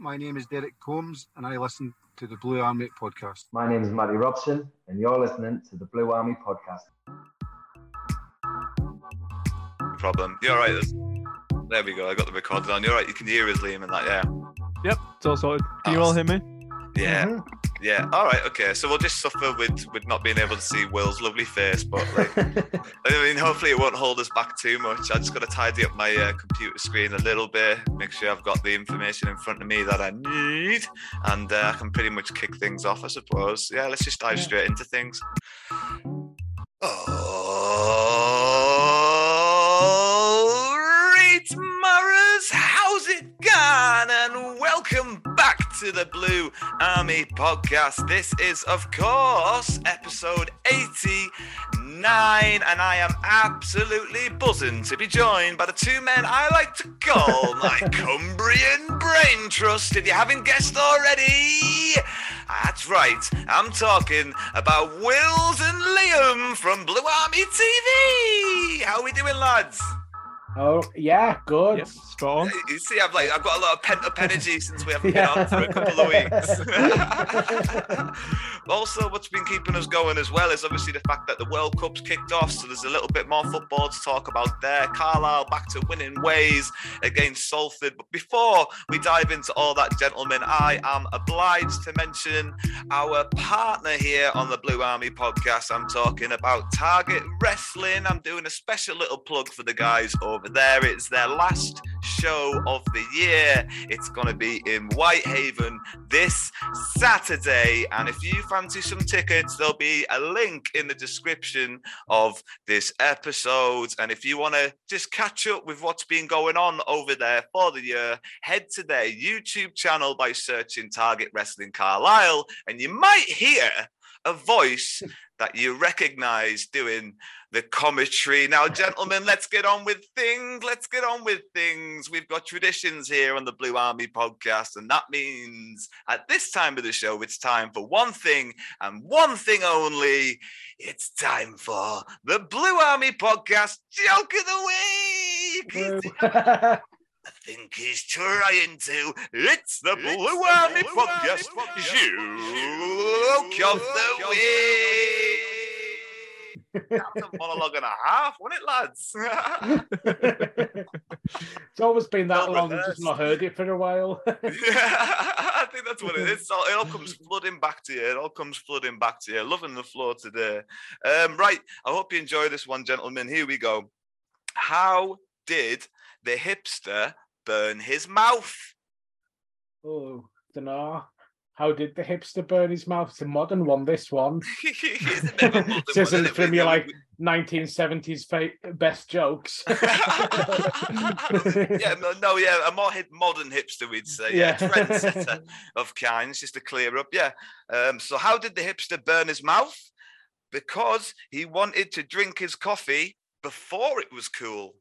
my name is Derek Combs, and I listen to the Blue Army podcast. My name is Matty Robson, and you're listening to the Blue Army podcast. Problem. You're right. There we go. I got the recording on. You're right. You can hear us, Liam, and that. Yeah. Yep. It's all sorted. Can you all hear me? Yeah. Mm-hmm. Yeah. All right. Okay. So we'll just suffer with with not being able to see Will's lovely face, but like, I mean, hopefully it won't hold us back too much. I just got to tidy up my uh, computer screen a little bit, make sure I've got the information in front of me that I need, and uh, I can pretty much kick things off, I suppose. Yeah. Let's just dive yeah. straight into things. All right, Maras, how's it gone? And welcome back to the Blue Army podcast. This is, of course, episode 89, and I am absolutely buzzing to be joined by the two men I like to call my Cumbrian brain trust. If you haven't guessed already, that's right, I'm talking about Wills and Liam from Blue Army TV. How are we doing, lads? Oh yeah, good. Yep, strong. You see, I've like I've got a lot of pent up energy since we haven't yeah. been on for a couple of weeks. also, what's been keeping us going as well is obviously the fact that the World Cup's kicked off, so there's a little bit more football to talk about there. Carlisle back to winning ways against Salford. But before we dive into all that, gentlemen, I am obliged to mention our partner here on the Blue Army podcast. I'm talking about Target Wrestling. I'm doing a special little plug for the guys over there. It's their last show of the year. It's going to be in Whitehaven this Saturday. And if you fancy some tickets, there'll be a link in the description of this episode. And if you want to just catch up with what's been going on over there for the year, head to their YouTube channel by searching Target Wrestling Carlisle, and you might hear a voice that you recognize doing the commentary. Now, gentlemen, let's get on with things. Let's get on with things. We've got traditions here on the Blue Army podcast, and that means at this time of the show, it's time for one thing and one thing only. It's time for the Blue Army podcast joke of the week. I think he's trying to. It's the Blue it's Army Blue podcast joke of the week. That's a monologue and a half, wasn't it, lads? it's always been that not long. I've just not heard it for a while. yeah, I think that's what it is. It all, it all comes flooding back to you. It all comes flooding back to you. Loving the floor today. Um, right. I hope you enjoy this one, gentlemen. Here we go. How did the hipster burn his mouth? Oh, don't know. How did the hipster burn his mouth? It's a modern one, this one. Says it from your like 1970s fa- best jokes. yeah, no, yeah, a more hip, modern hipster, we'd say. Yeah, yeah. trendsetter of kinds, just to clear up. Yeah. Um, so, how did the hipster burn his mouth? Because he wanted to drink his coffee before it was cool.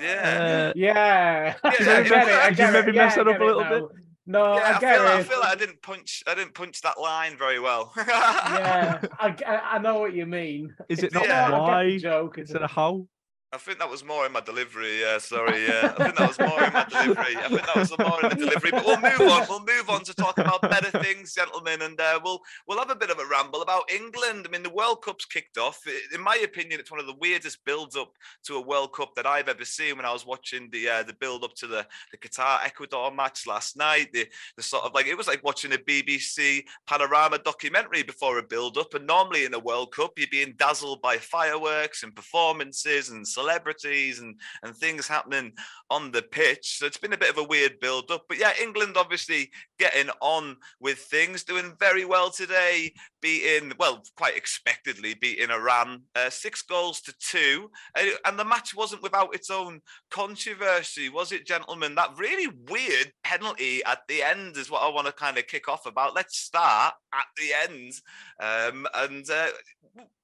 Yeah. Uh, yeah. yeah. I get it. I maybe it. mess yeah, that up a little bit? No, yeah, I I, get feel, I feel like I didn't punch. I didn't punch that line very well. yeah, I, I, I know what you mean. Is it not Yeah. I get the why joke? instead of how? I think that was more in my delivery. Yeah, sorry. Yeah, I think that was more in my delivery. I think that was more in the delivery. But we'll move on. We'll move on to talk about better things, gentlemen, and uh, we'll we'll have a bit of a ramble about England. I mean, the World Cup's kicked off. In my opinion, it's one of the weirdest build-up to a World Cup that I've ever seen. When I was watching the uh, the build up to the the Qatar Ecuador match last night, the the sort of like it was like watching a BBC panorama documentary before a build up. And normally in a World Cup, you're being dazzled by fireworks and performances and celebrities and and things happening on the pitch. So it's been a bit of a weird build up. But yeah, England obviously getting on with things, doing very well today, beating, well, quite expectedly, beating Iran uh, six goals to two. Uh, and the match wasn't without its own controversy, was it, gentlemen? That really weird penalty at the end is what I want to kind of kick off about. Let's start at the end. Um, and uh,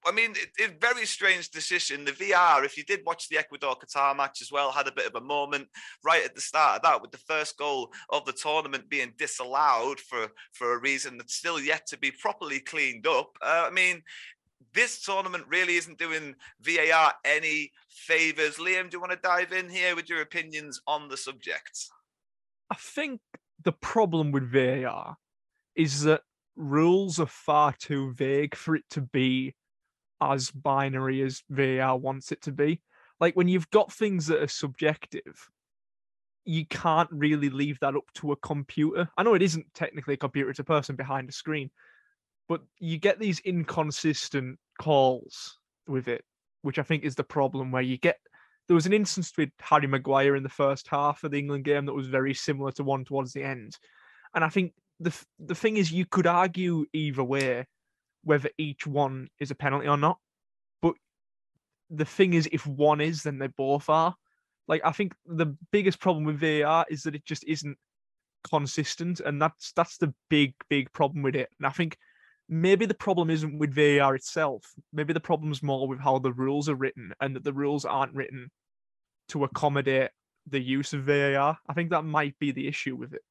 I mean, it, it very strange decision. The VR, if you did watch the Ecuador Qatar match as well, had a bit of a moment right at the start of that with the first goal of the tournament being disallowed for for a reason that's still yet to be properly cleaned up. Uh, I mean, this tournament really isn't doing VAR any favors. Liam, do you want to dive in here with your opinions on the subject? I think the problem with VAR is that rules are far too vague for it to be as binary as VAR wants it to be. Like when you've got things that are subjective, you can't really leave that up to a computer. I know it isn't technically a computer, it's a person behind a screen, but you get these inconsistent calls with it, which I think is the problem where you get there was an instance with Harry Maguire in the first half of the England game that was very similar to one towards the end. And I think the the thing is you could argue either way whether each one is a penalty or not. But the thing is if one is then they both are. Like I think the biggest problem with VAR is that it just isn't consistent and that's that's the big big problem with it. And I think maybe the problem isn't with VAR itself. Maybe the problem's more with how the rules are written and that the rules aren't written to accommodate the use of VAR. I think that might be the issue with it.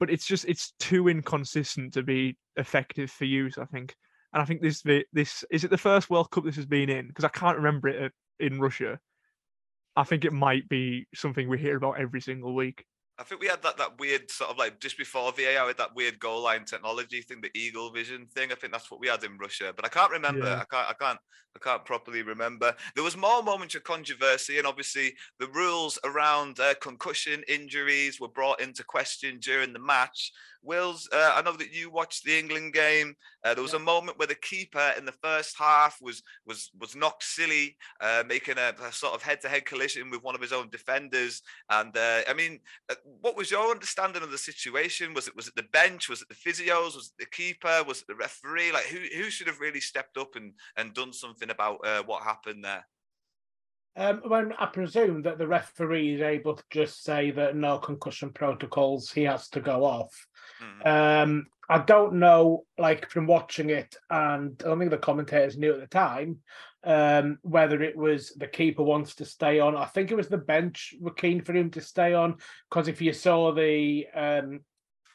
But it's just it's too inconsistent to be effective for use, I think. And I think this this is it the first World Cup this has been in because I can't remember it uh, in Russia. I think it might be something we hear about every single week. I think we had that that weird sort of like just before VAR, with that weird goal line technology thing, the Eagle Vision thing. I think that's what we had in Russia, but I can't remember. Yeah. I can't. I can't. I can't properly remember. There was more moments of controversy, and obviously the rules around uh, concussion injuries were brought into question during the match. Wills, uh, I know that you watched the England game. Uh, there was a moment where the keeper in the first half was was was knocked silly, uh, making a, a sort of head-to-head collision with one of his own defenders. And uh, I mean, uh, what was your understanding of the situation? Was it was it the bench? Was it the physios? Was it the keeper? Was it the referee? Like who who should have really stepped up and and done something about uh, what happened there? Um, when I presume that the referee is able to just say that no concussion protocols, he has to go off. Um, I don't know, like from watching it, and I don't think the commentators knew at the time um, whether it was the keeper wants to stay on. I think it was the bench were keen for him to stay on because if you saw the um,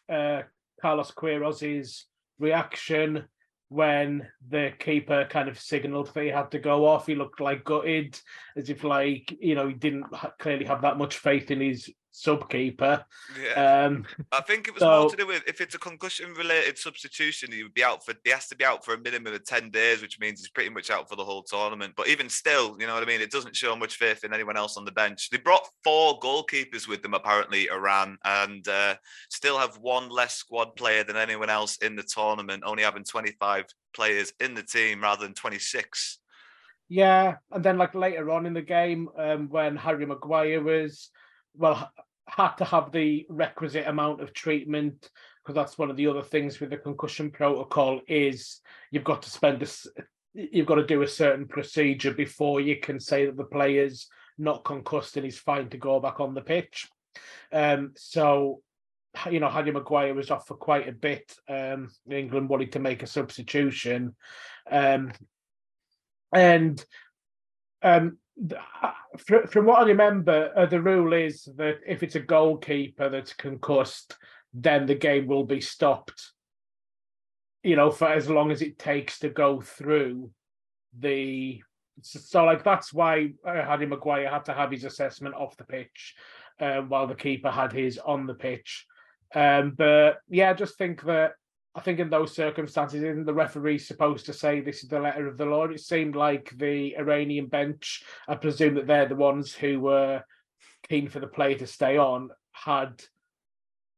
uh, Carlos Queiroz's reaction when the keeper kind of signaled that he had to go off. He looked like gutted, as if like you know he didn't clearly have that much faith in his sub keeper. Yeah. Um, I think it was so- more to do with if it's a concussion related substitution, he would be out for he has to be out for a minimum of 10 days, which means he's pretty much out for the whole tournament. But even still, you know what I mean? It doesn't show much faith in anyone else on the bench. They brought four goalkeepers with them, apparently, Iran, and uh, still have one less squad player than anyone else in the tournament, only having 25 players in the team rather than 26. Yeah, and then like later on in the game, um, when Harry Maguire was well had to have the requisite amount of treatment because that's one of the other things with the concussion protocol is you've got to spend a s- you've got to do a certain procedure before you can say that the player's not concussed and he's fine to go back on the pitch. Um, so you know, Harry Maguire was off for quite a bit. Um, England wanted to make a substitution. Um, and um, from what I remember, uh, the rule is that if it's a goalkeeper that's concussed, then the game will be stopped. You know, for as long as it takes to go through the. So, like that's why Harry Maguire had to have his assessment off the pitch, um, while the keeper had his on the pitch. Um, but yeah, I just think that I think in those circumstances, isn't the referee supposed to say this is the letter of the law? It seemed like the Iranian bench, I presume that they're the ones who were keen for the player to stay on, had,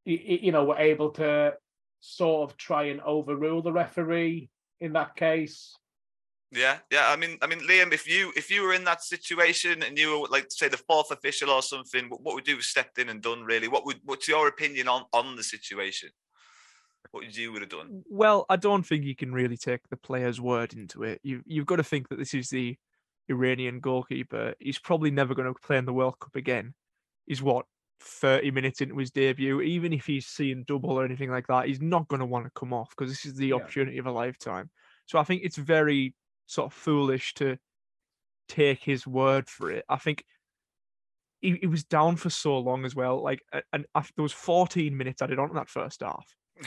you know, were able to sort of try and overrule the referee in that case. Yeah, yeah. I mean, I mean, Liam, if you if you were in that situation and you were like say the fourth official or something, what would you have stepped in and done? Really, what would what's your opinion on on the situation? What you would have done? Well, I don't think you can really take the player's word into it. You you've got to think that this is the Iranian goalkeeper. He's probably never going to play in the World Cup again. He's what 30 minutes into his debut. Even if he's seeing double or anything like that, he's not going to want to come off because this is the yeah. opportunity of a lifetime. So I think it's very sort of foolish to take his word for it. I think he, he was down for so long as well. Like, and after there was 14 minutes added on in that first half.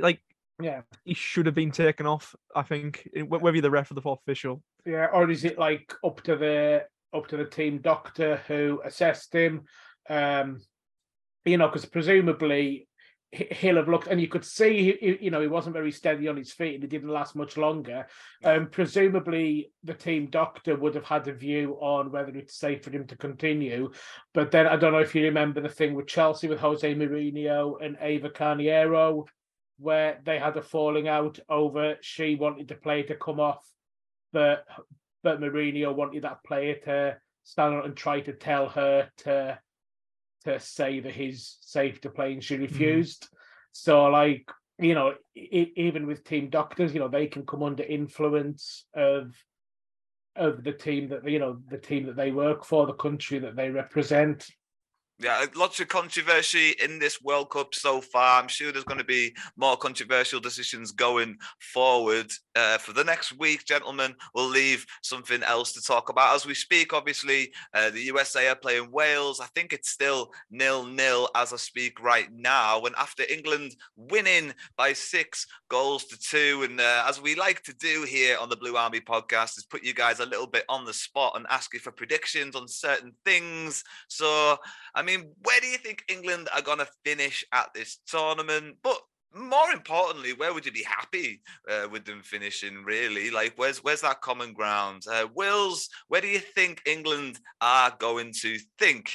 like, yeah, he should have been taken off. I think whether you're the ref or the fourth official. Yeah, or is it like up to the up to the team doctor who assessed him? Um, you know, because presumably he'll have looked, and you could see, you know, he wasn't very steady on his feet, and it didn't last much longer. Um, presumably, the team doctor would have had a view on whether it's safe for him to continue. But then I don't know if you remember the thing with Chelsea with Jose Mourinho and Eva Carneiro, where they had a falling out over she wanted the player to come off, but but Mourinho wanted that player to stand up and try to tell her to to say that he's safe to play and she mm-hmm. refused. Mm. So like you know, it, even with team doctors, you know, they can come under influence of of the team that you know the team that they work for, the country that they represent. Yeah, lots of controversy in this World Cup so far. I'm sure there's going to be more controversial decisions going forward. Uh, for the next week, gentlemen, we'll leave something else to talk about as we speak. Obviously, uh, the USA are playing Wales. I think it's still nil nil as I speak right now. And after England winning by six goals to two, and uh, as we like to do here on the Blue Army podcast, is put you guys a little bit on the spot and ask you for predictions on certain things. So, I mean mean, where do you think England are going to finish at this tournament? But more importantly, where would you be happy uh, with them finishing? Really, like where's where's that common ground? Uh, Wills, where do you think England are going to think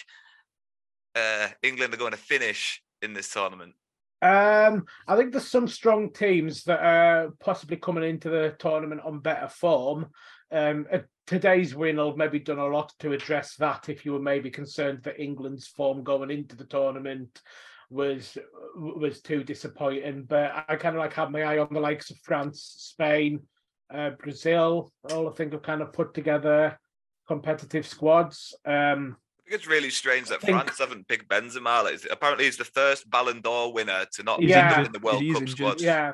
uh, England are going to finish in this tournament? Um, I think there's some strong teams that are possibly coming into the tournament on better form. Um, today's win will maybe done a lot to address that. If you were maybe concerned that England's form going into the tournament was was too disappointing, but I kind of like had my eye on the likes of France, Spain, uh, Brazil. All I think have kind of put together competitive squads. Um, it's really strange that think... France haven't picked Benzema. Like, apparently, he's the first Ballon d'Or winner to not yeah, be in the World Cup squad. Yeah,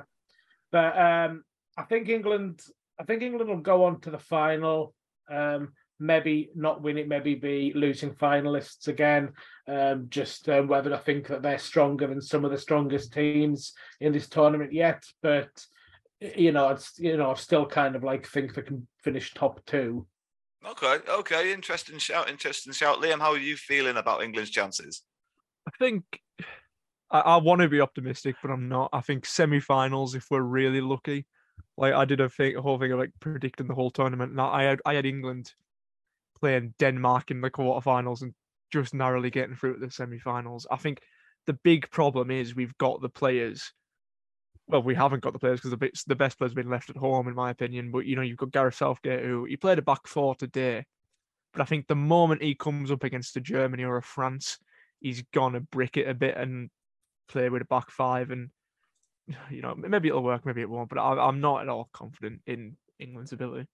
but um, I think England. I think England will go on to the final. Um, maybe not win it, maybe be losing finalists again. Um, just uh, whether I think that they're stronger than some of the strongest teams in this tournament yet. But you know, it's you know, I still kind of like think they can finish top two. Okay, okay, interesting shout, interesting shout. Liam, how are you feeling about England's chances? I think I, I want to be optimistic, but I'm not. I think semi-finals, if we're really lucky, like I did a, thing, whole thing of like predicting the whole tournament. And I had I had England playing Denmark in the quarterfinals and just narrowly getting through to the semi-finals. I think the big problem is we've got the players. Well, we haven't got the players because the, the best players have been left at home, in my opinion. But you know, you've got Gareth Southgate who he played a back four today, but I think the moment he comes up against a Germany or a France, he's gonna brick it a bit and play with a back five and you know, maybe it'll work, maybe it won't, but I, am not at all confident in England's ability.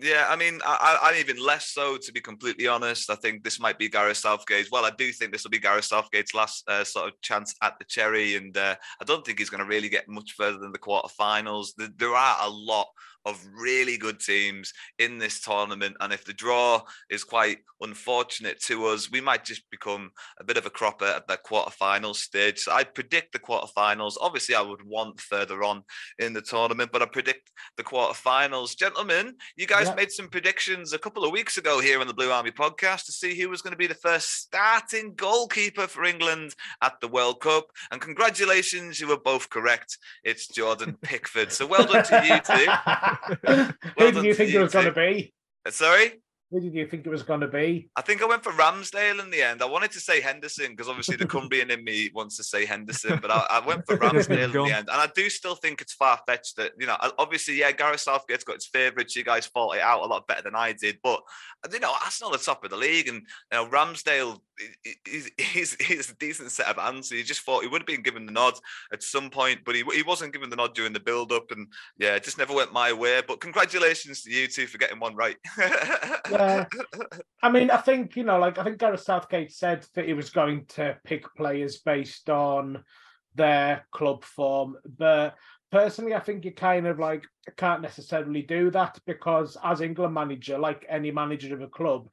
Yeah, I mean, I, am even less so, to be completely honest. I think this might be Gareth Southgate's. Well, I do think this will be Gareth Southgate's last uh, sort of chance at the cherry, and uh, I don't think he's going to really get much further than the quarterfinals. There, there are a lot of really good teams in this tournament. And if the draw is quite unfortunate to us, we might just become a bit of a cropper at the quarterfinals stage. So I predict the quarterfinals. Obviously, I would want further on in the tournament, but I predict the quarterfinals. Gentlemen, you guys made some predictions a couple of weeks ago here on the Blue Army podcast to see who was going to be the first starting goalkeeper for England at the World Cup. And congratulations, you were both correct. It's Jordan Pickford. So well done to you two. Who did you think it was going to be? Sorry? Who did you think it was going to be? I think I went for Ramsdale in the end. I wanted to say Henderson because obviously the Cumbrian in me wants to say Henderson, but I, I went for Ramsdale in the end. And I do still think it's far fetched that, you know, obviously, yeah, Gareth Southgate's got his favourites. You guys fought it out a lot better than I did. But, you know, Arsenal are top of the league. And, you know, Ramsdale, he's, he's, he's a decent set of hands. So you just thought he would have been given the nod at some point, but he, he wasn't given the nod during the build up. And yeah, it just never went my way. But congratulations to you two for getting one right. yeah. Uh, I mean, I think you know, like I think Gareth Southgate said that he was going to pick players based on their club form, but personally, I think you kind of like can't necessarily do that because as England manager, like any manager of a club,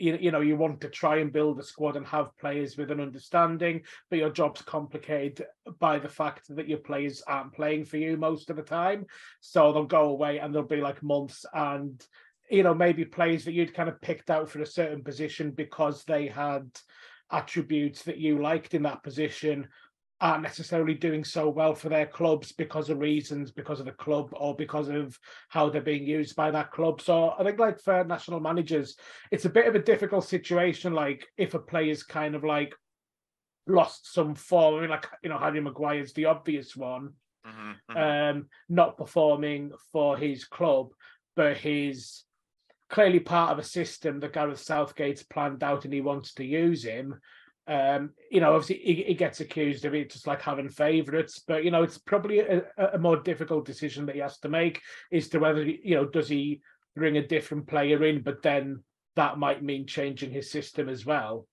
you, you know you want to try and build a squad and have players with an understanding but your job's complicated by the fact that your players aren't playing for you most of the time. So they'll go away and they'll be like months and you know, maybe players that you'd kind of picked out for a certain position because they had attributes that you liked in that position aren't necessarily doing so well for their clubs because of reasons, because of the club or because of how they're being used by that club. So I think like for national managers, it's a bit of a difficult situation. Like if a player's kind of like lost some form, I mean, like you know, Harry Maguire's the obvious one. Mm-hmm, mm-hmm. Um, not performing for his club, but his clearly part of a system that Gareth Southgate's planned out and he wants to use him. Um, you know, obviously he, he, gets accused of it just like having favourites, but you know, it's probably a, a, more difficult decision that he has to make is to whether you know does he bring a different player in, but then that might mean changing his system as well.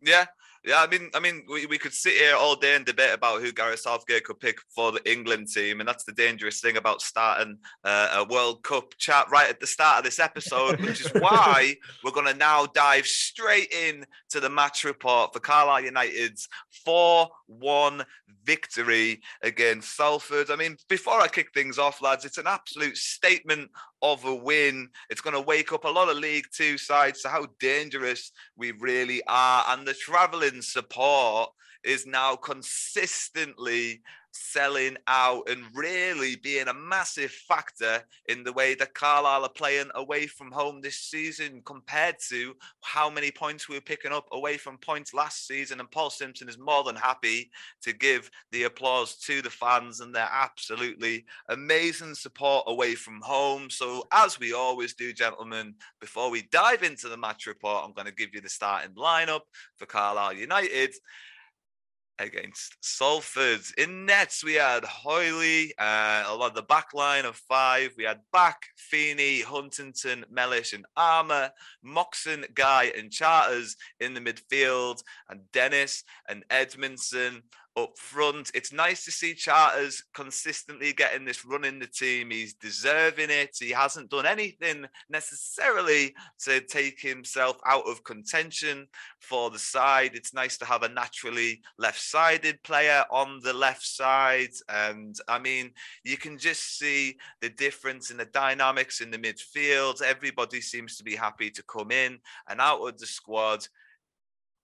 Yeah, yeah, I mean, I mean, we, we could sit here all day and debate about who Gareth Southgate could pick for the England team, and that's the dangerous thing about starting uh, a World Cup chat right at the start of this episode, which is why we're going to now dive straight in to the match report for Carlisle United's four-one victory against Salford. I mean, before I kick things off, lads, it's an absolute statement of a win. It's going to wake up a lot of League Two sides to how dangerous we really are, and the travelling support is now consistently selling out and really being a massive factor in the way that Carlisle are playing away from home this season compared to how many points we were picking up away from points last season. And Paul Simpson is more than happy to give the applause to the fans and their absolutely amazing support away from home. So, as we always do, gentlemen, before we dive into the match report, I'm going to give you the starting lineup for Carlisle United against Salford. In nets, we had Holy, uh, a lot of the back line of five. We had Back, Feeney, Huntington, Mellish, and Armer, Moxon, Guy, and Charters in the midfield, and Dennis and Edmondson up front. It's nice to see Charters consistently getting this run in the team. He's deserving it. He hasn't done anything necessarily to take himself out of contention for the side. It's nice to have a naturally left sided player on the left side. And I mean, you can just see the difference in the dynamics in the midfield. Everybody seems to be happy to come in and out of the squad.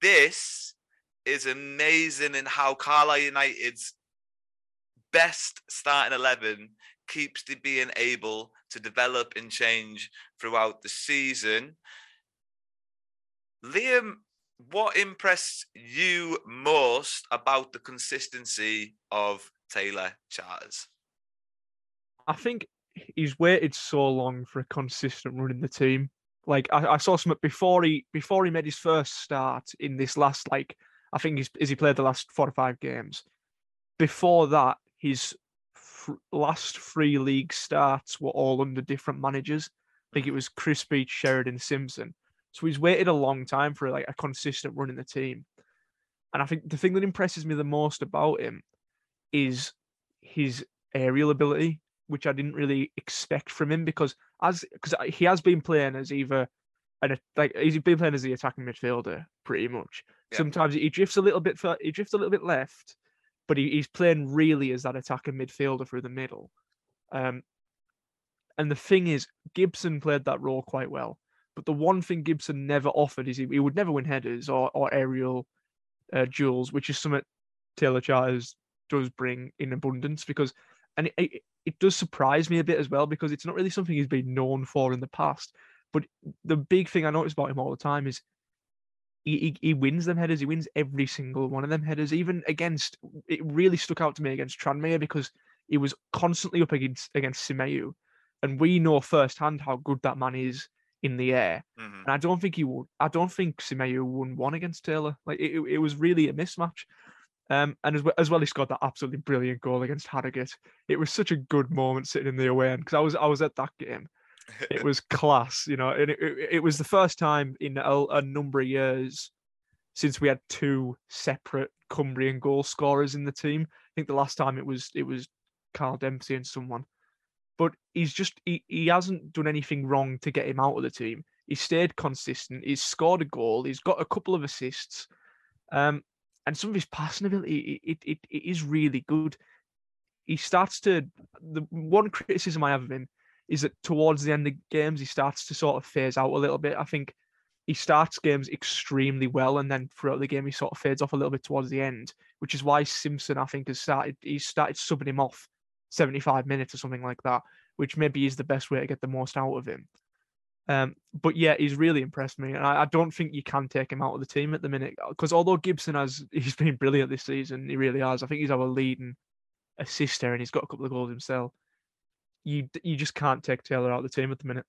This is amazing in how Carlisle United's best starting 11 keeps to being able to develop and change throughout the season. Liam, what impressed you most about the consistency of Taylor Charters? I think he's waited so long for a consistent run in the team. Like I, I saw some before he before he made his first start in this last like I think he's as he played the last four or five games. Before that, his last three league starts were all under different managers. I think it was Beech, Sheridan, Simpson. So he's waited a long time for like a consistent run in the team. And I think the thing that impresses me the most about him is his aerial ability. which I didn't really expect from him because as because he has been playing as either and like he's been playing as the attacking midfielder pretty much. Yeah. Sometimes he drifts a little bit for he drifts a little bit left, but he, he's playing really as that attacking midfielder through the middle. Um, and the thing is, Gibson played that role quite well. But the one thing Gibson never offered is he, he would never win headers or, or aerial uh, duels, which is something Taylor Charters does bring in abundance because, and it, it, it does surprise me a bit as well because it's not really something he's been known for in the past. But the big thing I notice about him all the time is he, he, he wins them headers. He wins every single one of them headers. Even against, it really stuck out to me against Tranmere because he was constantly up against against Simeu, and we know firsthand how good that man is in the air. Mm-hmm. And I don't think he would. I don't think Simeu won one against Taylor. Like it, it was really a mismatch. Um, and as well, as well, he scored that absolutely brilliant goal against Harrogate. It was such a good moment sitting in the away end because I was I was at that game. It was class, you know, and it, it, it was the first time in a, a, number of years since we had two separate Cumbrian goal scorers in the team. I think the last time it was it was Kyle Dempsey and someone. But he's just he, he hasn't done anything wrong to get him out of the team. He's stayed consistent. He's scored a goal. He's got a couple of assists. Um, and some of his passing ability it, it, it is really good. He starts to the one criticism I have of him is that towards the end of games he starts to sort of phase out a little bit. I think he starts games extremely well and then throughout the game he sort of fades off a little bit towards the end, which is why Simpson I think has started he started subbing him off 75 minutes or something like that, which maybe is the best way to get the most out of him. Um, but yeah, he's really impressed me, and I, I, don't think you can take him out of the team at the minute because although Gibson has he's been brilliant this season, he really has. I think he's our leading assister, and he's got a couple of goals himself. You you just can't take Taylor out of the team at the minute.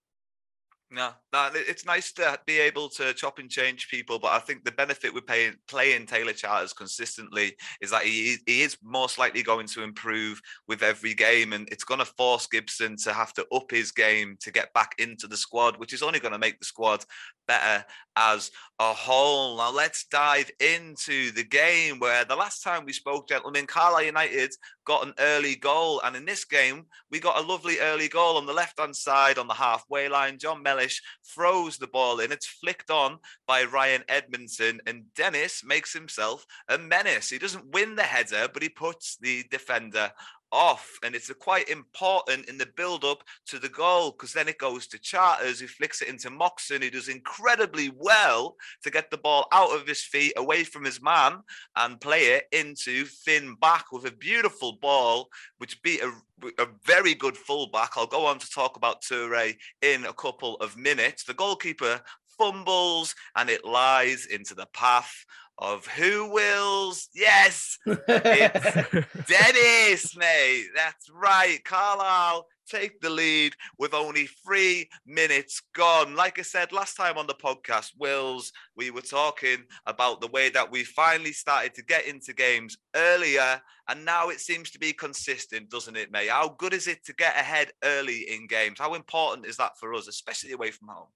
No, no, it's nice to be able to chop and change people, but I think the benefit with playing, playing Taylor Charters consistently is that he, he is most likely going to improve with every game, and it's going to force Gibson to have to up his game to get back into the squad, which is only going to make the squad better as a whole. Now let's dive into the game where the last time we spoke, gentlemen, Carlisle United got an early goal, and in this game we got a lovely early goal on the left-hand side on the halfway line. Jon Mellish throws the ball in. It's flicked on by Ryan Edmondson, and Dennis makes himself a menace. He doesn't win the header, but he puts the defender off, and it's quite important in the build up to the goal because then it goes to Charters, who flicks it into Moxon, who does incredibly well to get the ball out of his feet, away from his man, and play it into Fin Back with a beautiful ball, which beat a, a very good fullback. I'll go on to talk about Touray in a couple of minutes. The goalkeeper fumbles and it lies into the path of who wills. Yes, it's Dennis, mate. That's right. Carlisle take the lead with only three minutes gone. Like I said last time on the podcast, Wills, we were talking about the way that we finally started to get into games earlier, and now it seems to be consistent, doesn't it, mate? How good is it to get ahead early in games? How important is that for us, especially away from home?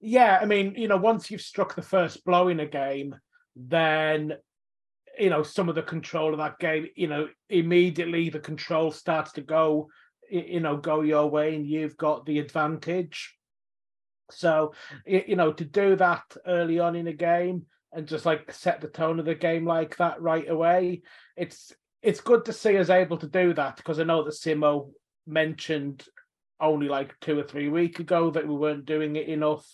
Yeah, I mean, you know, once you've struck the first blow in a game, then you know some of the control of that game you know immediately the control starts to go you know go your way and you've got the advantage. So you know to do that early on in a game and just like set the tone of the game like that right away it's it's good to see us able to do that because i know that simo mentioned only like two or three weeks ago that we weren't doing it enough.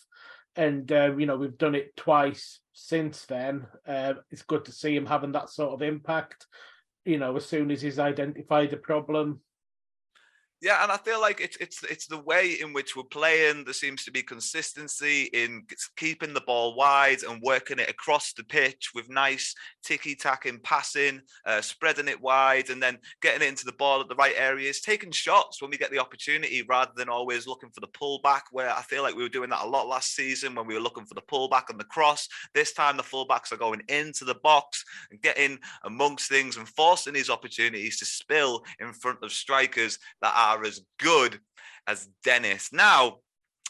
And uh, you know we've done it twice since then. Uh, it's good to see him having that sort of impact. You know, as soon as he's identified the problem, yeah, and I feel like it's it's it's the way in which we're playing. There seems to be consistency in keeping the ball wide and working it across the pitch with nice ticky tacking passing, uh, spreading it wide, and then getting it into the ball at the right areas, taking shots when we get the opportunity, rather than always looking for the pullback. Where I feel like we were doing that a lot last season when we were looking for the pullback and the cross. This time the fullbacks are going into the box and getting amongst things and forcing these opportunities to spill in front of strikers that are are as good as Dennis. Now,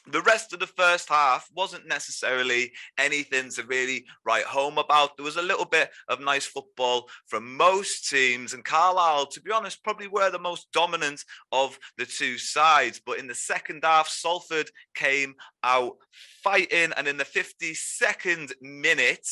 the rest of the first half wasn't necessarily anything to really write home about. There was a little bit of nice football from most teams, and Carlisle, to be honest, probably were the most dominant of the two sides. But in the second half, Salford came out fighting, and in the 52nd minute,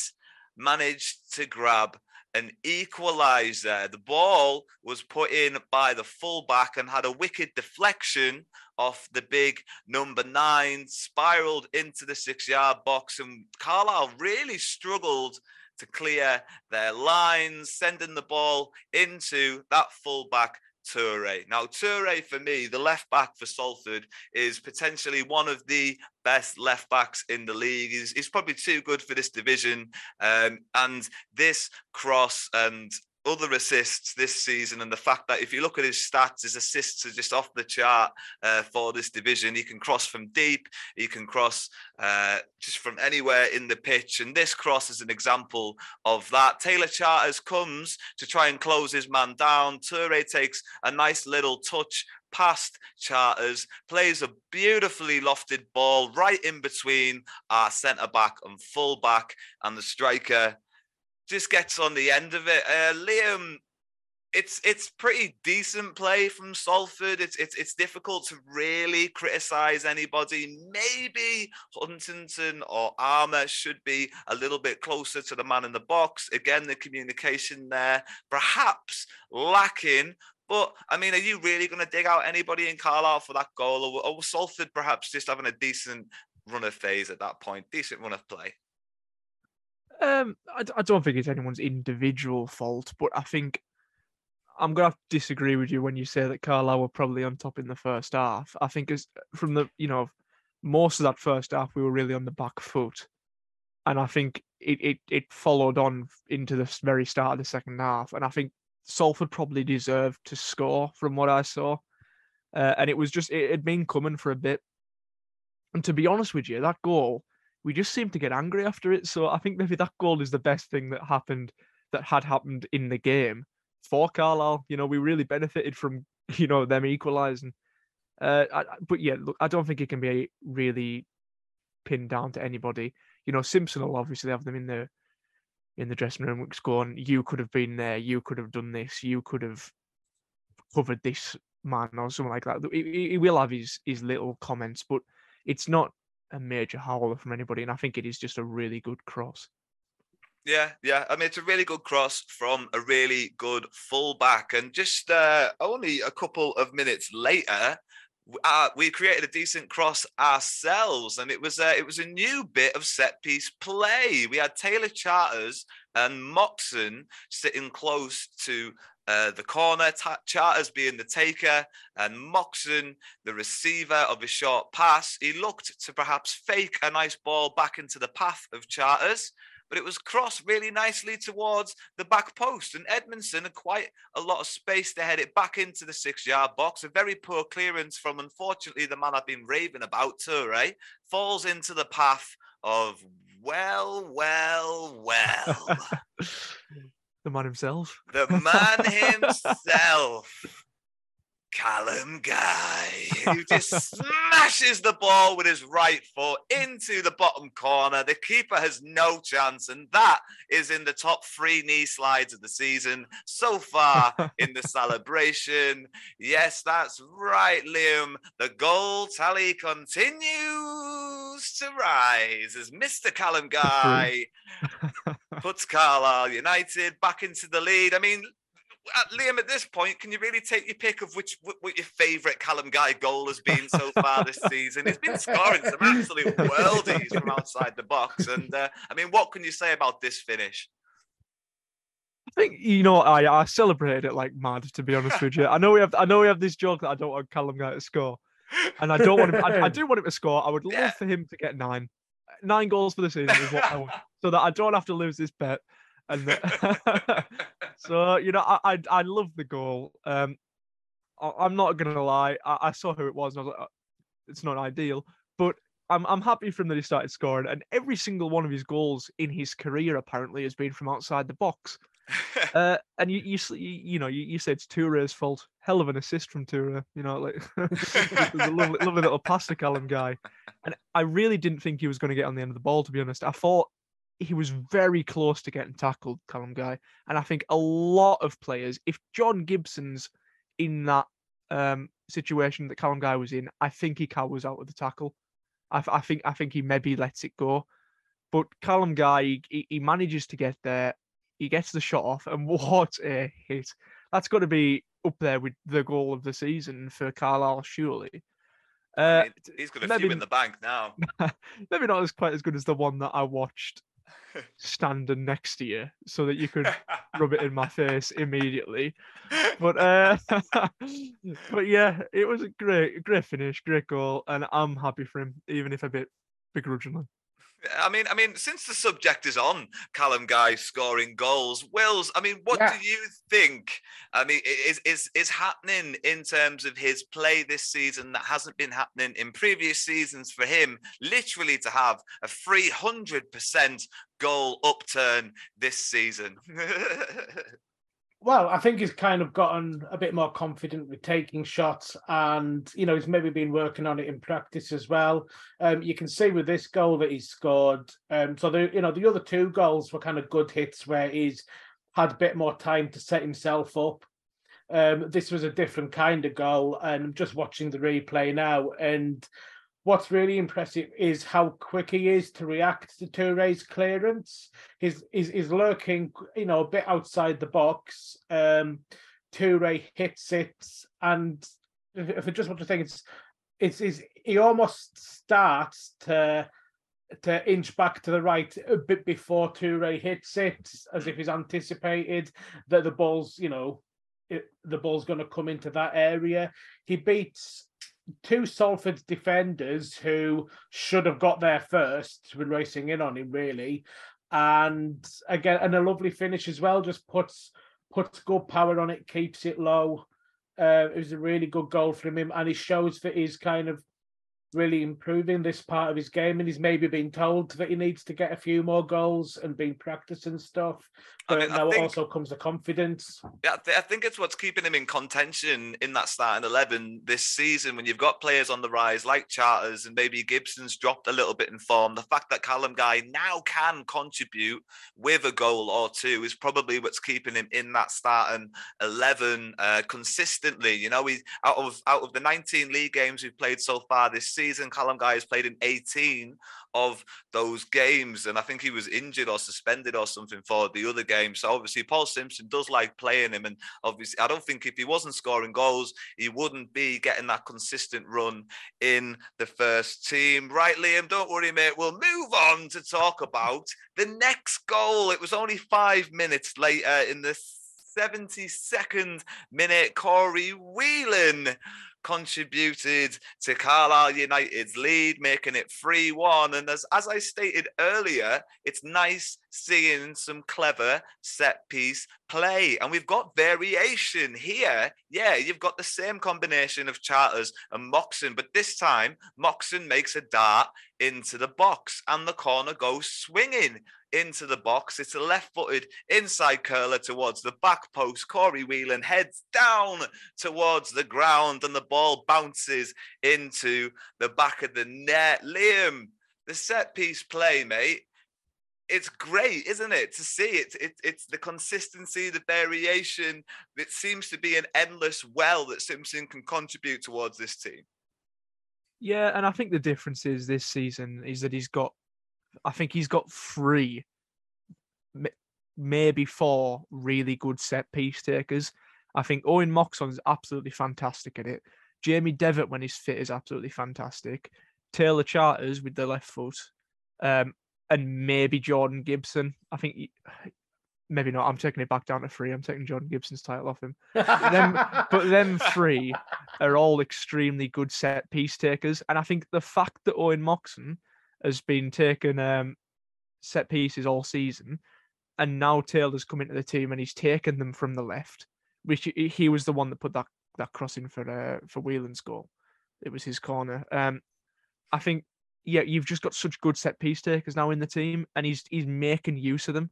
managed to grab an equaliser. The ball was put in by the fullback and had a wicked deflection off the big number nine, spiraled into the six yard box, and Carlisle really struggled to clear their lines, sending the ball into that fullback Touray. Now, Touray, for me, the left back for Salford, is potentially one of the best left backs in the league. He's, he's probably too good for this division. Um, and this cross and other assists this season, and the fact that if you look at his stats, his assists are just off the chart uh, for this division. He can cross from deep, he can cross uh, just from anywhere in the pitch, and this cross is an example of that. Taylor Charters comes to try and close his man down. Touray takes a nice little touch past Charters, plays a beautifully lofted ball right in between our centre back and full back, and the striker just gets on the end of it. Uh, Liam, it's it's pretty decent play from Salford. It's it's it's difficult to really criticize anybody. Maybe Huntington or Armer should be a little bit closer to the man in the box. Again, the communication there perhaps lacking. But I mean, are you really going to dig out anybody in Carlisle for that goal, or, or Salford perhaps just having a decent run of phase at that point, decent run of play? Um, I, I don't think it's anyone's individual fault, but I think I'm gonna have to disagree with you when you say that Carlisle were probably on top in the first half. I think as from the you know most of that first half we were really on the back foot, and I think it it, it followed on into the very start of the second half, and I think Salford probably deserved to score from what I saw, uh, and it was just it had been coming for a bit. And to be honest with you, that goal we just seemed to get angry after it. So I think maybe that goal is the best thing that happened that had happened in the game for Carlisle. You know, we really benefited from you know them equalising. Uh, I, but yeah, look, I don't think it can be really pinned down to anybody. You know, Simpson will obviously have them in the in the dressing room, going, "You could have been there. You could have done this. You could have covered this man or something like that." He, he will have his his little comments, but it's not a major howler from anybody, and I think it is just a really good cross. Yeah, yeah. I mean, it's a really good cross from a really good fullback, and just uh, only a couple of minutes later, uh, we created a decent cross ourselves, and it was uh, it was a new bit of set piece play. We had Taylor Charters and Moxon sitting close to uh, the corner, Charters being the taker, and Moxon, the receiver of a short pass. He looked to perhaps fake a nice ball back into the path of Charters, but it was crossed really nicely towards the back post. And Edmondson had quite a lot of space to head it back into the six yard box. A very poor clearance from, unfortunately, the man I've been raving about, Touray, falls into the path of, well, well, well. The man himself. The man himself. Callum Guy, who just smashes the ball with his right foot into the bottom corner. The keeper has no chance, and that is in the top three knee slides of the season so far in the celebration. Yes, that's right, Liam. The goal tally continues to rise as Mr. Callum Guy puts Carlisle United back into the lead. I mean, uh, Liam, at this point, can you really take your pick of which what, what your favourite Callum Guy goal has been so far this season? He's been scoring some absolute worldies from outside the box, and uh, I mean, what can you say about this finish? I think you know I I celebrated it like mad. To be honest with you, I know we have I know we have this joke that I don't want Callum Guy to score, and I don't want him. I, I do want him to score. I would love yeah. for him to get nine, nine goals for the season is what I want, so that I don't have to lose this bet. And so you know, I, I, I love the goal. Um, I, am not gonna lie. I, I, saw who it was, and I was like, oh, it's not ideal, but I'm I'm happy from that he started scoring. And every single one of his goals in his career apparently has been from outside the box. Uh, and you, you you know you, you said it's Touray's fault. Hell of an assist from Touré. You know, like a lovely, lovely little pass to Callum Guy, and I really didn't think he was going to get on the end of the ball. To be honest, I thought he was very close to getting tackled, Callum Guy, and I think a lot of players, if John Gibson's in that um, situation that Callum Guy was in, I think he cowers out of the tackle. I, I think I think he maybe lets it go. But Callum Guy, he, he manages to get there. He gets the shot off, and what a hit! That's got to be up there with the goal of the season for Carlisle, surely. Uh, I mean, he's got a maybe, few in the bank now. maybe not as quite as good as the one that I watched standing next to you, so that you could rub it in my face immediately. But uh, but yeah, it was a great, great finish, great goal, and I'm happy for him, even if a bit begrudgingly. I mean, I mean, since the subject is on Callum Guy scoring goals, Wills, I mean, what yeah. do you think? I mean, is is is happening in terms of his play this season that hasn't been happening in previous seasons for him? Literally to have a three hundred percent goal upturn this season. Well, I think he's kind of gotten a bit more confident with taking shots, and you know he's maybe been working on it in practice as well. Um, you can see with this goal that he scored. Um, so the you know the other two goals were kind of good hits where he's had a bit more time to set himself up. Um, this was a different kind of goal, and I'm just watching the replay now, and what's really impressive is how quick he is to react to Touray's clearance. He's, he's, he's lurking, you know, a bit outside the box. Um, Touray hits it, and if, if I just want to think, it's, it's, it's he almost starts to to inch back to the right a bit before Touray hits it, as if he's anticipated that the ball's, you know, it, the ball's going to come into that area. He beats two Salford defenders who should have got there first, been racing in on him really, and again, and a lovely finish as well. Just puts puts good power on it, keeps it low. Uh, it was a really good goal from him, and he shows that he's kind of really improving this part of his game, and he's maybe been told that he needs to get a few more goals and been practicing stuff. But I mean, now think, also comes the confidence. Yeah, I think it's what's keeping him in contention in that starting eleven this season. When you've got players on the rise like Charters and maybe Gibson's dropped a little bit in form, the fact that Callum Guy now can contribute with a goal or two is probably what's keeping him in that starting eleven uh, consistently. You know, he out of out of the nineteen league games we've played so far this season season, Callum Guy has played in 18 of those games, and I think he was injured or suspended or something for the other game. So obviously, Paul Simpson does like playing him, and obviously, I don't think if he wasn't scoring goals, he wouldn't be getting that consistent run in the first team. Right, Liam? Don't worry, mate. We'll move on to talk about the next goal. It was only five minutes later in the 72nd minute. Corey Whelan contributed to Carlisle United's lead, making it 3 1. And as, as I stated earlier, it's nice seeing some clever set piece play. And we've got variation here. Yeah, you've got the same combination of Charters and Moxon, but this time Moxon makes a dart into the box and the corner goes swinging into the box. It's a left footed inside curler towards the back post. Corey Whelan heads down towards the ground and the ball bounces into the back of the net. Liam, the set piece play, mate. It's great, isn't it, to see it? it? It's the consistency, the variation. It seems to be an endless well that Simpson can contribute towards this team. Yeah, and I think the difference is this season is that he's got I think he's got three, maybe four really good set piece takers. I think Owen Moxon is absolutely fantastic at it. Jamie Devitt, when he's fit, is absolutely fantastic. Taylor Charters with the left foot, um, and maybe Jordan Gibson. I think he, maybe not. I'm taking it back down to three. I'm taking Jordan Gibson's title off him. But them, but them three are all extremely good set piece takers, and I think the fact that Owen Moxon has been taking um, set pieces all season, and now Taylor's come into the team and he's taken them from the left, which he was the one that put that that crossing for uh, for Whelan's goal. It was his corner. Um, I think yeah, you've just got such good set piece takers now in the team, and he's he's making use of them.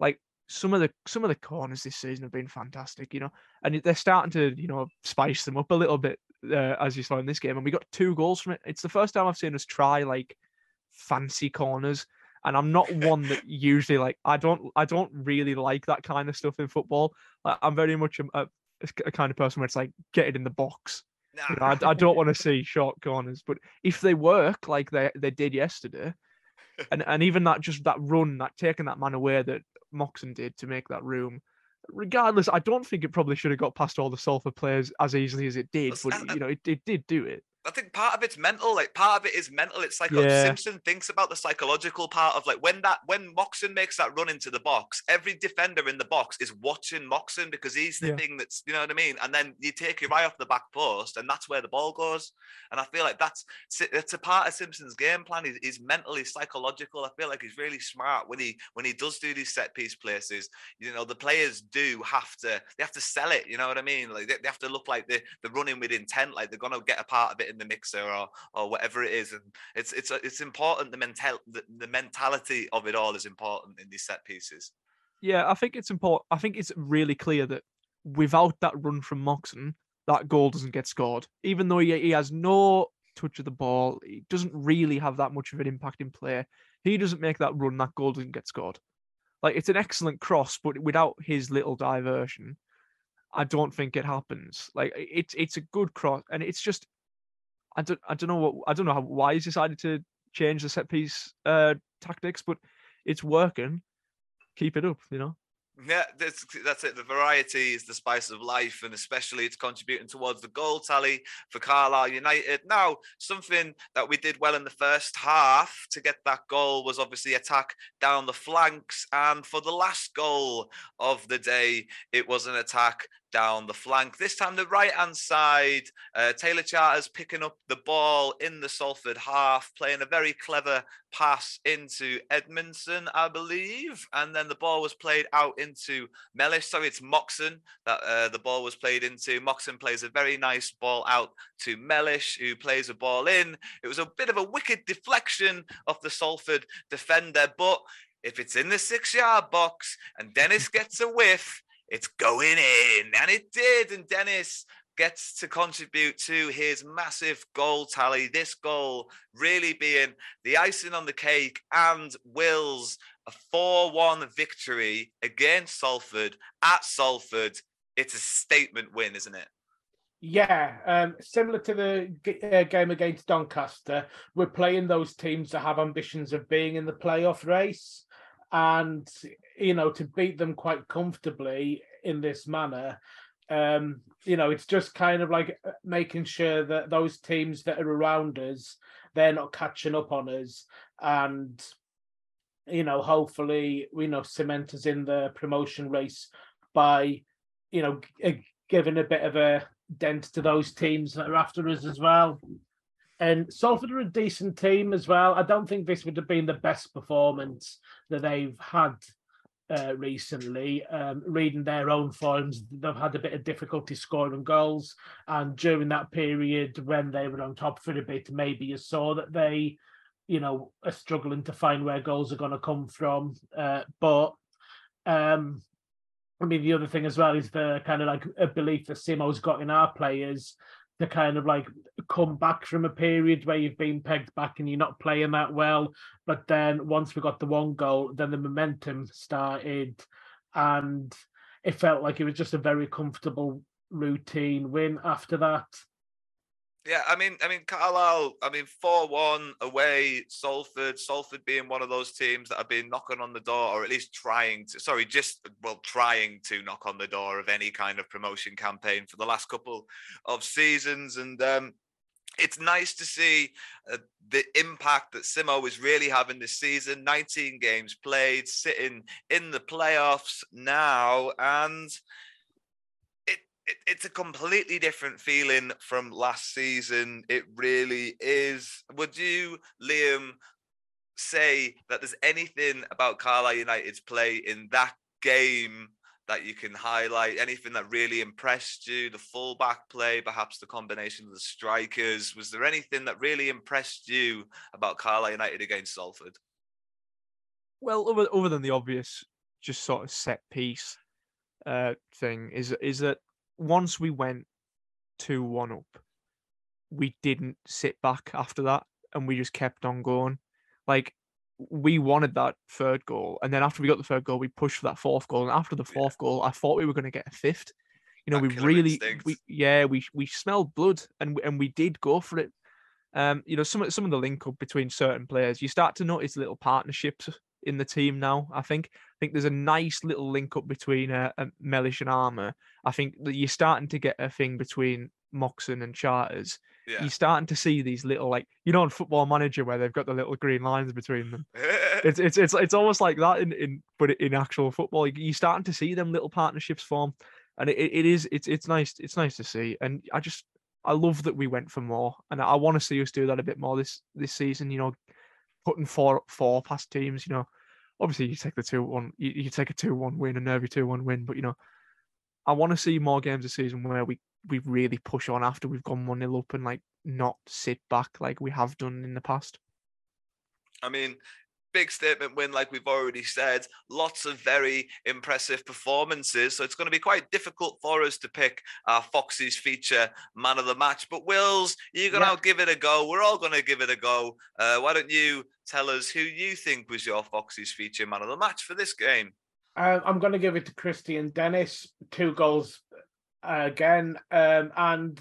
Like some of the some of the corners this season have been fantastic, you know, and they're starting to you know spice them up a little bit uh, as you saw in this game, and we got two goals from it. It's the first time I've seen us try like fancy corners, and I'm not one that usually like I don't I don't really like that kind of stuff in football. Like, I'm very much a, a, a kind of person where it's like get it in the box. You know, I, I don't want to see short corners, but if they work like they they did yesterday, and and even that just that run, that taking that man away that Moxon did to make that room. Regardless, I don't think it probably should have got past all the Salford players as easily as it did, but you know, it, it did do it. I think part of it's mental. Like part of it is mental. It's like Yeah. Simpson thinks about the psychological part of like when that when Moxon makes that run into the box, every defender in the box is watching Moxon because he's the Yeah. thing that's you know what I mean. And then you take your eye off the back post, and that's where the ball goes. And I feel like that's it's a part of Simpson's game plan. He's, he's mentally psychological. I feel like he's really smart when he when he does do these set piece places. You know the players do have to they have to sell it. You know what I mean? Like they, they have to look like they they're running with intent. Like they're gonna get a part of it in the mixer or or whatever it is. And it's it's it's important. The mental the, the mentality of it all is important in these set pieces. Yeah, I think it's important. I think it's really clear that without that run from Moxon, that goal doesn't get scored. Even though he, he has no touch of the ball, he doesn't really have that much of an impact in play. He doesn't make that run, that goal doesn't get scored. Like it's an excellent cross, but without his little diversion, I don't think it happens. Like it's it's a good cross, and it's just I don't I don't know what I don't know how, why he's decided to change the set piece uh tactics, but it's working. Keep it up, you know. Yeah, that's that's it. The variety is the spice of life, and especially it's contributing towards the goal tally for Carlisle United. Now, something that we did well in the first half to get that goal was obviously attack down the flanks, and for the last goal of the day, it was an attack down the flank. This time, the right hand side, uh, Taylor Charters picking up the ball in the Salford half, playing a very clever pass into Edmondson, I believe, and then the ball was played out into Mellish. Sorry, it's Moxon that uh, the ball was played into. Moxon plays a very nice ball out to Mellish, who plays a ball in. It was a bit of a wicked deflection of the Salford defender, but if it's in the six yard box and Dennis gets a whiff, it's going in. And it did. And Dennis gets to contribute to his massive goal tally. This goal really being the icing on the cake and Will's a 4 1 victory against Salford at Salford. It's a statement win, isn't it? Yeah, um, similar to the uh, game against Doncaster, we're playing those teams that have ambitions of being in the playoff race, and you know to beat them quite comfortably in this manner. Um, you know, it's just kind of like uh, making sure that those teams that are around us, they're not catching up on us, and you know, hopefully, you know, cement us in the promotion race by, you know, uh, giving a bit of a dent to those teams that are after us as well. And Salford are a decent team as well. I don't think this would have been the best performance that they've had uh, recently. Um, reading their own forms, they've had a bit of difficulty scoring goals. And during that period when they were on top for a bit, maybe you saw that they, you know, are struggling to find where goals are going to come from. Uh, but um, I mean, the other thing as well is the kind of like a belief that Simo's got in our players to kind of like come back from a period where you've been pegged back and you're not playing that well. But then once we got the one goal, then the momentum started and it felt like it was just a very comfortable routine win after that. Yeah, I mean, I mean, Carlisle. I mean, four-one away, Salford. Salford being one of those teams that have been knocking on the door, or at least trying to. Sorry, just well, trying to knock on the door of any kind of promotion campaign for the last couple of seasons, and um, it's nice to see uh, the impact that Simo is really having this season. 19 games played, sitting in the playoffs now, and it, it it's a completely different feeling from last season. It really is. Would you, Liam, say that there's anything about Carlisle United's play in that game that you can highlight? Anything that really impressed you? The fullback play, perhaps the combination of the strikers. Was there anything that really impressed you about Carlisle United against Salford? Well, other, other than the obvious just sort of set piece uh, thing is is that once we went two one up, we didn't sit back after that, and we just kept on going. Like we wanted that third goal, and then after we got the third goal, we pushed for that fourth goal. And after the fourth yeah. goal, I thought we were going to get a fifth. You know, that we really, we yeah, we we smelled blood, and and we did go for it. Um, you know, some some of the link up between certain players, you start to notice little partnerships in the team now. I think I think there's a nice little link up between uh, uh, Mellish and Armer. I think that you're starting to get a thing between Moxon and Charters. Yeah. You're starting to see these little like you know on Football Manager where they've got the little green lines between them. it's it's it's it's almost like that in in but in actual football. You're starting to see them little partnerships form, and it, it is it's it's nice it's nice to see. And I just I love that we went for more, and I want to see us do that a bit more this this season. You know, putting four four past teams. You know, obviously you take the two one, you, you take a two one win, a nervy two one win, but you know, I want to see more games this season where we we really push on after we've gone one nil up and like not sit back like we have done in the past. I mean, big statement win, like we've already said. Lots of very impressive performances. So it's going to be quite difficult for us to pick our Foxes feature man of the match. But Wills, you're going yeah. to give it a go. We're all going to give it a go. Uh, why don't you tell us who you think was your Foxes feature man of the match for this game? Uh, I'm going to give it to Kristian Dennis. Two goals uh, again. Um, and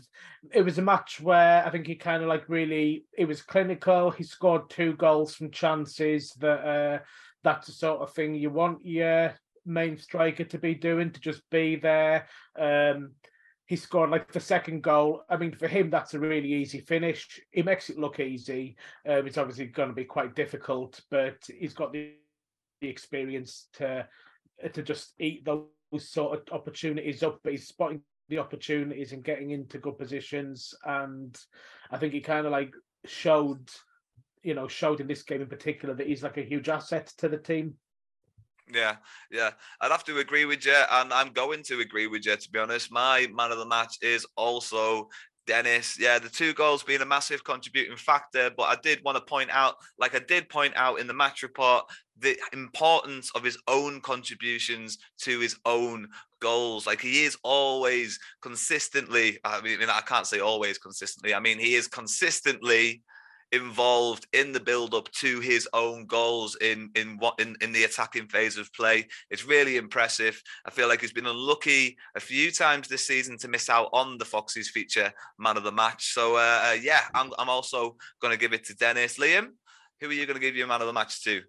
it was a match where I think he kind of like really, it was clinical. He scored two goals from chances that uh, that's the sort of thing you want your main striker to be doing, to just be there. Um, he scored like the second goal. I mean, for him, that's a really easy finish. He makes it look easy. Um, it's obviously going to be quite difficult, but he's got the, the experience to to just eat those sort of opportunities up. But he's spotting the opportunities and getting into good positions. And I think he kind of like showed, you know, showed in this game in particular that he's like a huge asset to the team. Yeah, yeah. I'd have to agree with you, and I'm going to agree with you, to be honest. My man of the match is also Dennis, yeah, the two goals being a massive contributing factor, but I did want to point out, like I did point out in the match report, the importance of his own contributions to his own goals. Like he is always consistently, I mean, I can't say always consistently, I mean, he is consistently involved in the build up to his own goals in in what in, in the attacking phase of play. It's really impressive. I feel like he's been unlucky a few times this season to miss out on the Foxes feature man of the match. So uh, uh, yeah, I'm I'm also going to give it to Dennis. Liam, who are you going to give your man of the match to?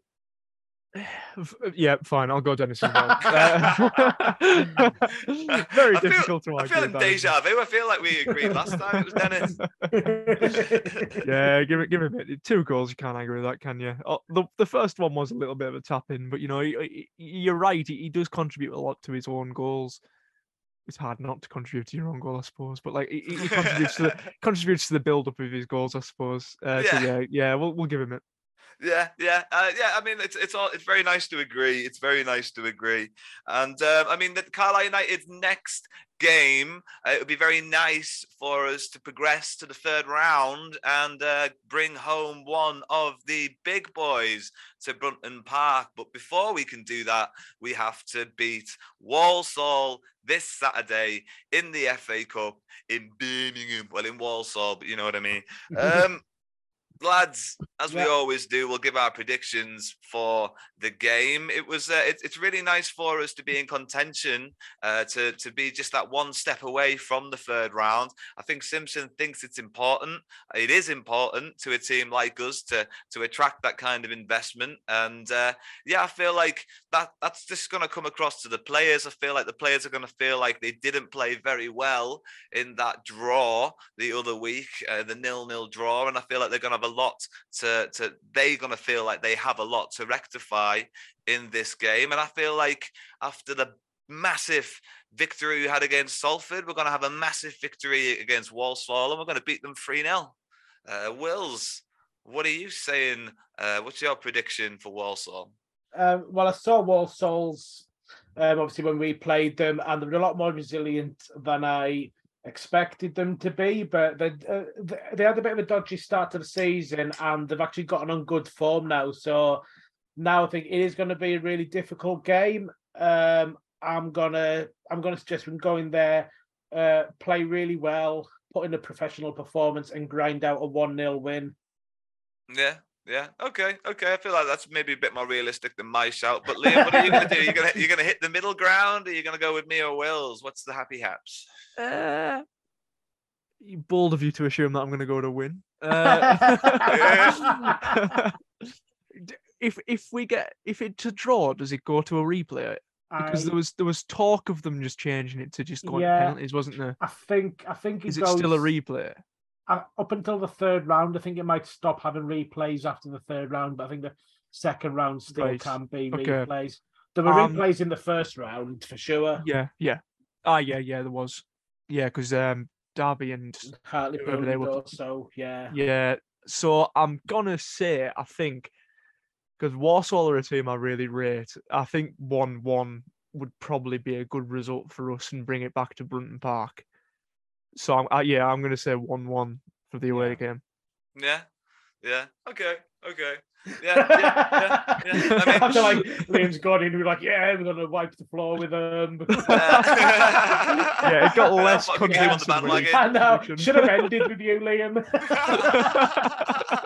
Yeah, fine. I'll go Dennis uh, very difficult feel, to argue. I feel like deja vu. I feel like we agreed last time it was Dennis. yeah, give it, give it a bit. Two goals, you can't argue with that, can you? Oh, the the first one was a little bit of a tap in, but you know, he, he, you're right. He, he does contribute a lot to his own goals. It's hard not to contribute to your own goal, I suppose. But like, he, he contributes to the contributes to the build up of his goals, I suppose. Uh, yeah. So yeah, yeah, we'll we'll give him it. Yeah, yeah, uh, yeah. I mean, it's it's all it's very nice to agree. It's very nice to agree. And uh, I mean, the Carlisle United's next game, uh, it would be very nice for us to progress to the third round and uh, bring home one of the big boys to Brunton Park. But before we can do that, we have to beat Walsall this Saturday in the FA Cup in Birmingham. Well, in Walsall, but you know what I mean. Um, lads, as yeah. we always do, we'll give our predictions for the game. It was uh, it, it's really nice for us to be in contention, uh, to to be just that one step away from the third round. I think Simpson thinks it's important. It is important to a team like us to to attract that kind of investment, and uh, yeah, I feel like that that's just going to come across to the players. I feel like the players are going to feel like they didn't play very well in that draw the other week, uh, the nil nil draw, and I feel like they're going to have a lot to to they're going to feel like they have a lot to rectify in this game. And i feel like after the massive victory we had against salford we're going to have a massive victory against walsall and we're going to beat them 3-0 uh, wills what are you saying? Uh, what's your prediction for walsall? Um, well i saw walsall's um, obviously when we played them and they were a lot more resilient than i expected them to be, but they uh, they had a bit of a dodgy start to the season, and they've actually gotten on good form now. So now I think it is going to be a really difficult game. Um, I'm gonna I'm gonna suggest we go in there, uh, play really well, put in a professional performance, and grind out a one 0 win. Yeah, yeah. Okay, okay. I feel like that's maybe a bit more realistic than my shout. But Liam, what are you gonna do? You're gonna you're gonna hit the middle ground, or you're gonna go with me or Wills? What's the happy haps? Uh, bold of you to assume that I'm going to go to win. Uh, if if we get if it's a draw, does it go to a replay? Because I- there was there was talk of them just changing it to just going Yeah. penalties, wasn't there? I think I think it Is it still a replay? Up until the third round. I think it might stop having replays after the third round, but I think the second round still can be Okay. replays. There were Um, replays in the first round for sure. Yeah, yeah. Ah, yeah, yeah. There was. Yeah, because um, Derby and Hartley whoever they were. also, yeah. Yeah. So I'm gonna say I think because Walsall are a team I really rate. I think one-one would probably be a good result for us and bring it back to Brunton Park. So I'm, uh, yeah, I'm gonna say one-one for the away game. Yeah, yeah. Okay, okay. Yeah, yeah, yeah. yeah. I mean, I feel like Liam's gone in. We're like, yeah, we're gonna wipe the floor with them. yeah, it got less fucking came on the convincing. when he- I know. Should have ended with you, Liam.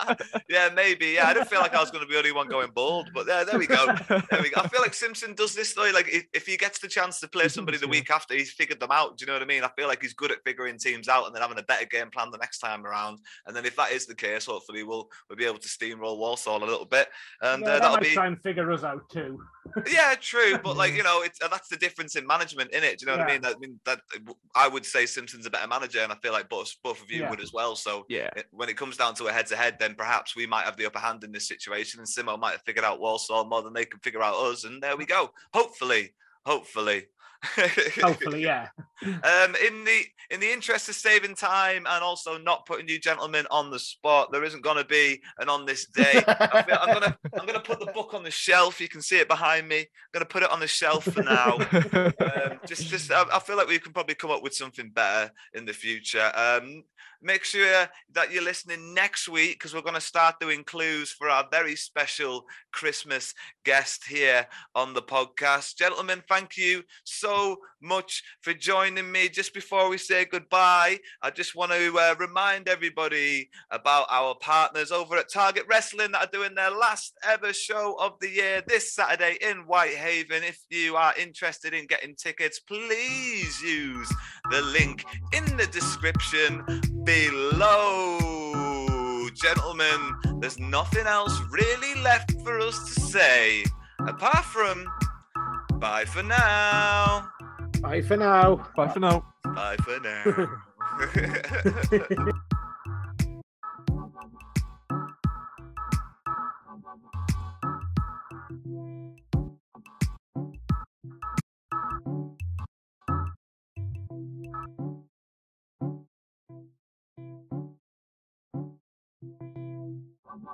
yeah, maybe. Yeah, I didn't feel like I was going to be the only one going bald, but yeah, there we go. There we go. I feel like Simpson does this though. Like if, if he gets the chance to play somebody the week after, he's figured them out. Do you know what I mean? I feel like he's good at figuring teams out and then having a better game plan the next time around. And then if that is the case, hopefully we'll we'll be able to steamroll Walsall a little bit, and Yeah, uh, that'll be. try and figure us out too. Yeah, true, but like you know, it's uh, that's the difference in management, in it. Do you know what I mean? That, I mean that I would say Simpson's a better manager, and I feel like both both of you Yeah. would as well. So Yeah. it- when it comes down to a head-to-head, then perhaps we might have the upper hand in this situation, and Simo might have figured out Walsall more than they can figure out us, and there we go. Hopefully, hopefully. Hopefully, yeah. Um, in the in the interest of saving time and also not putting you gentlemen on the spot, there isn't going to be an on this day. I'm gonna I'm gonna put the book on the shelf. You can see it behind me. I'm gonna put it on the shelf for now. um, just just I, I feel like we can probably come up with something better in the future. Um, make sure that you're listening next week because we're going to start doing clues for our very special Christmas guest here on the podcast. Gentlemen, thank you so much for joining me. Just before we say goodbye, I just want to uh, remind everybody about our partners over at Target Wrestling that are doing their last ever show of the year this Saturday in Whitehaven. If you are interested in getting tickets, please use the link in the description below. Gentlemen, there's nothing else really left for us to say apart from bye for now. Bye for now. Bye for now. Bye for now.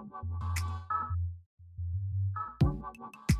Thank you.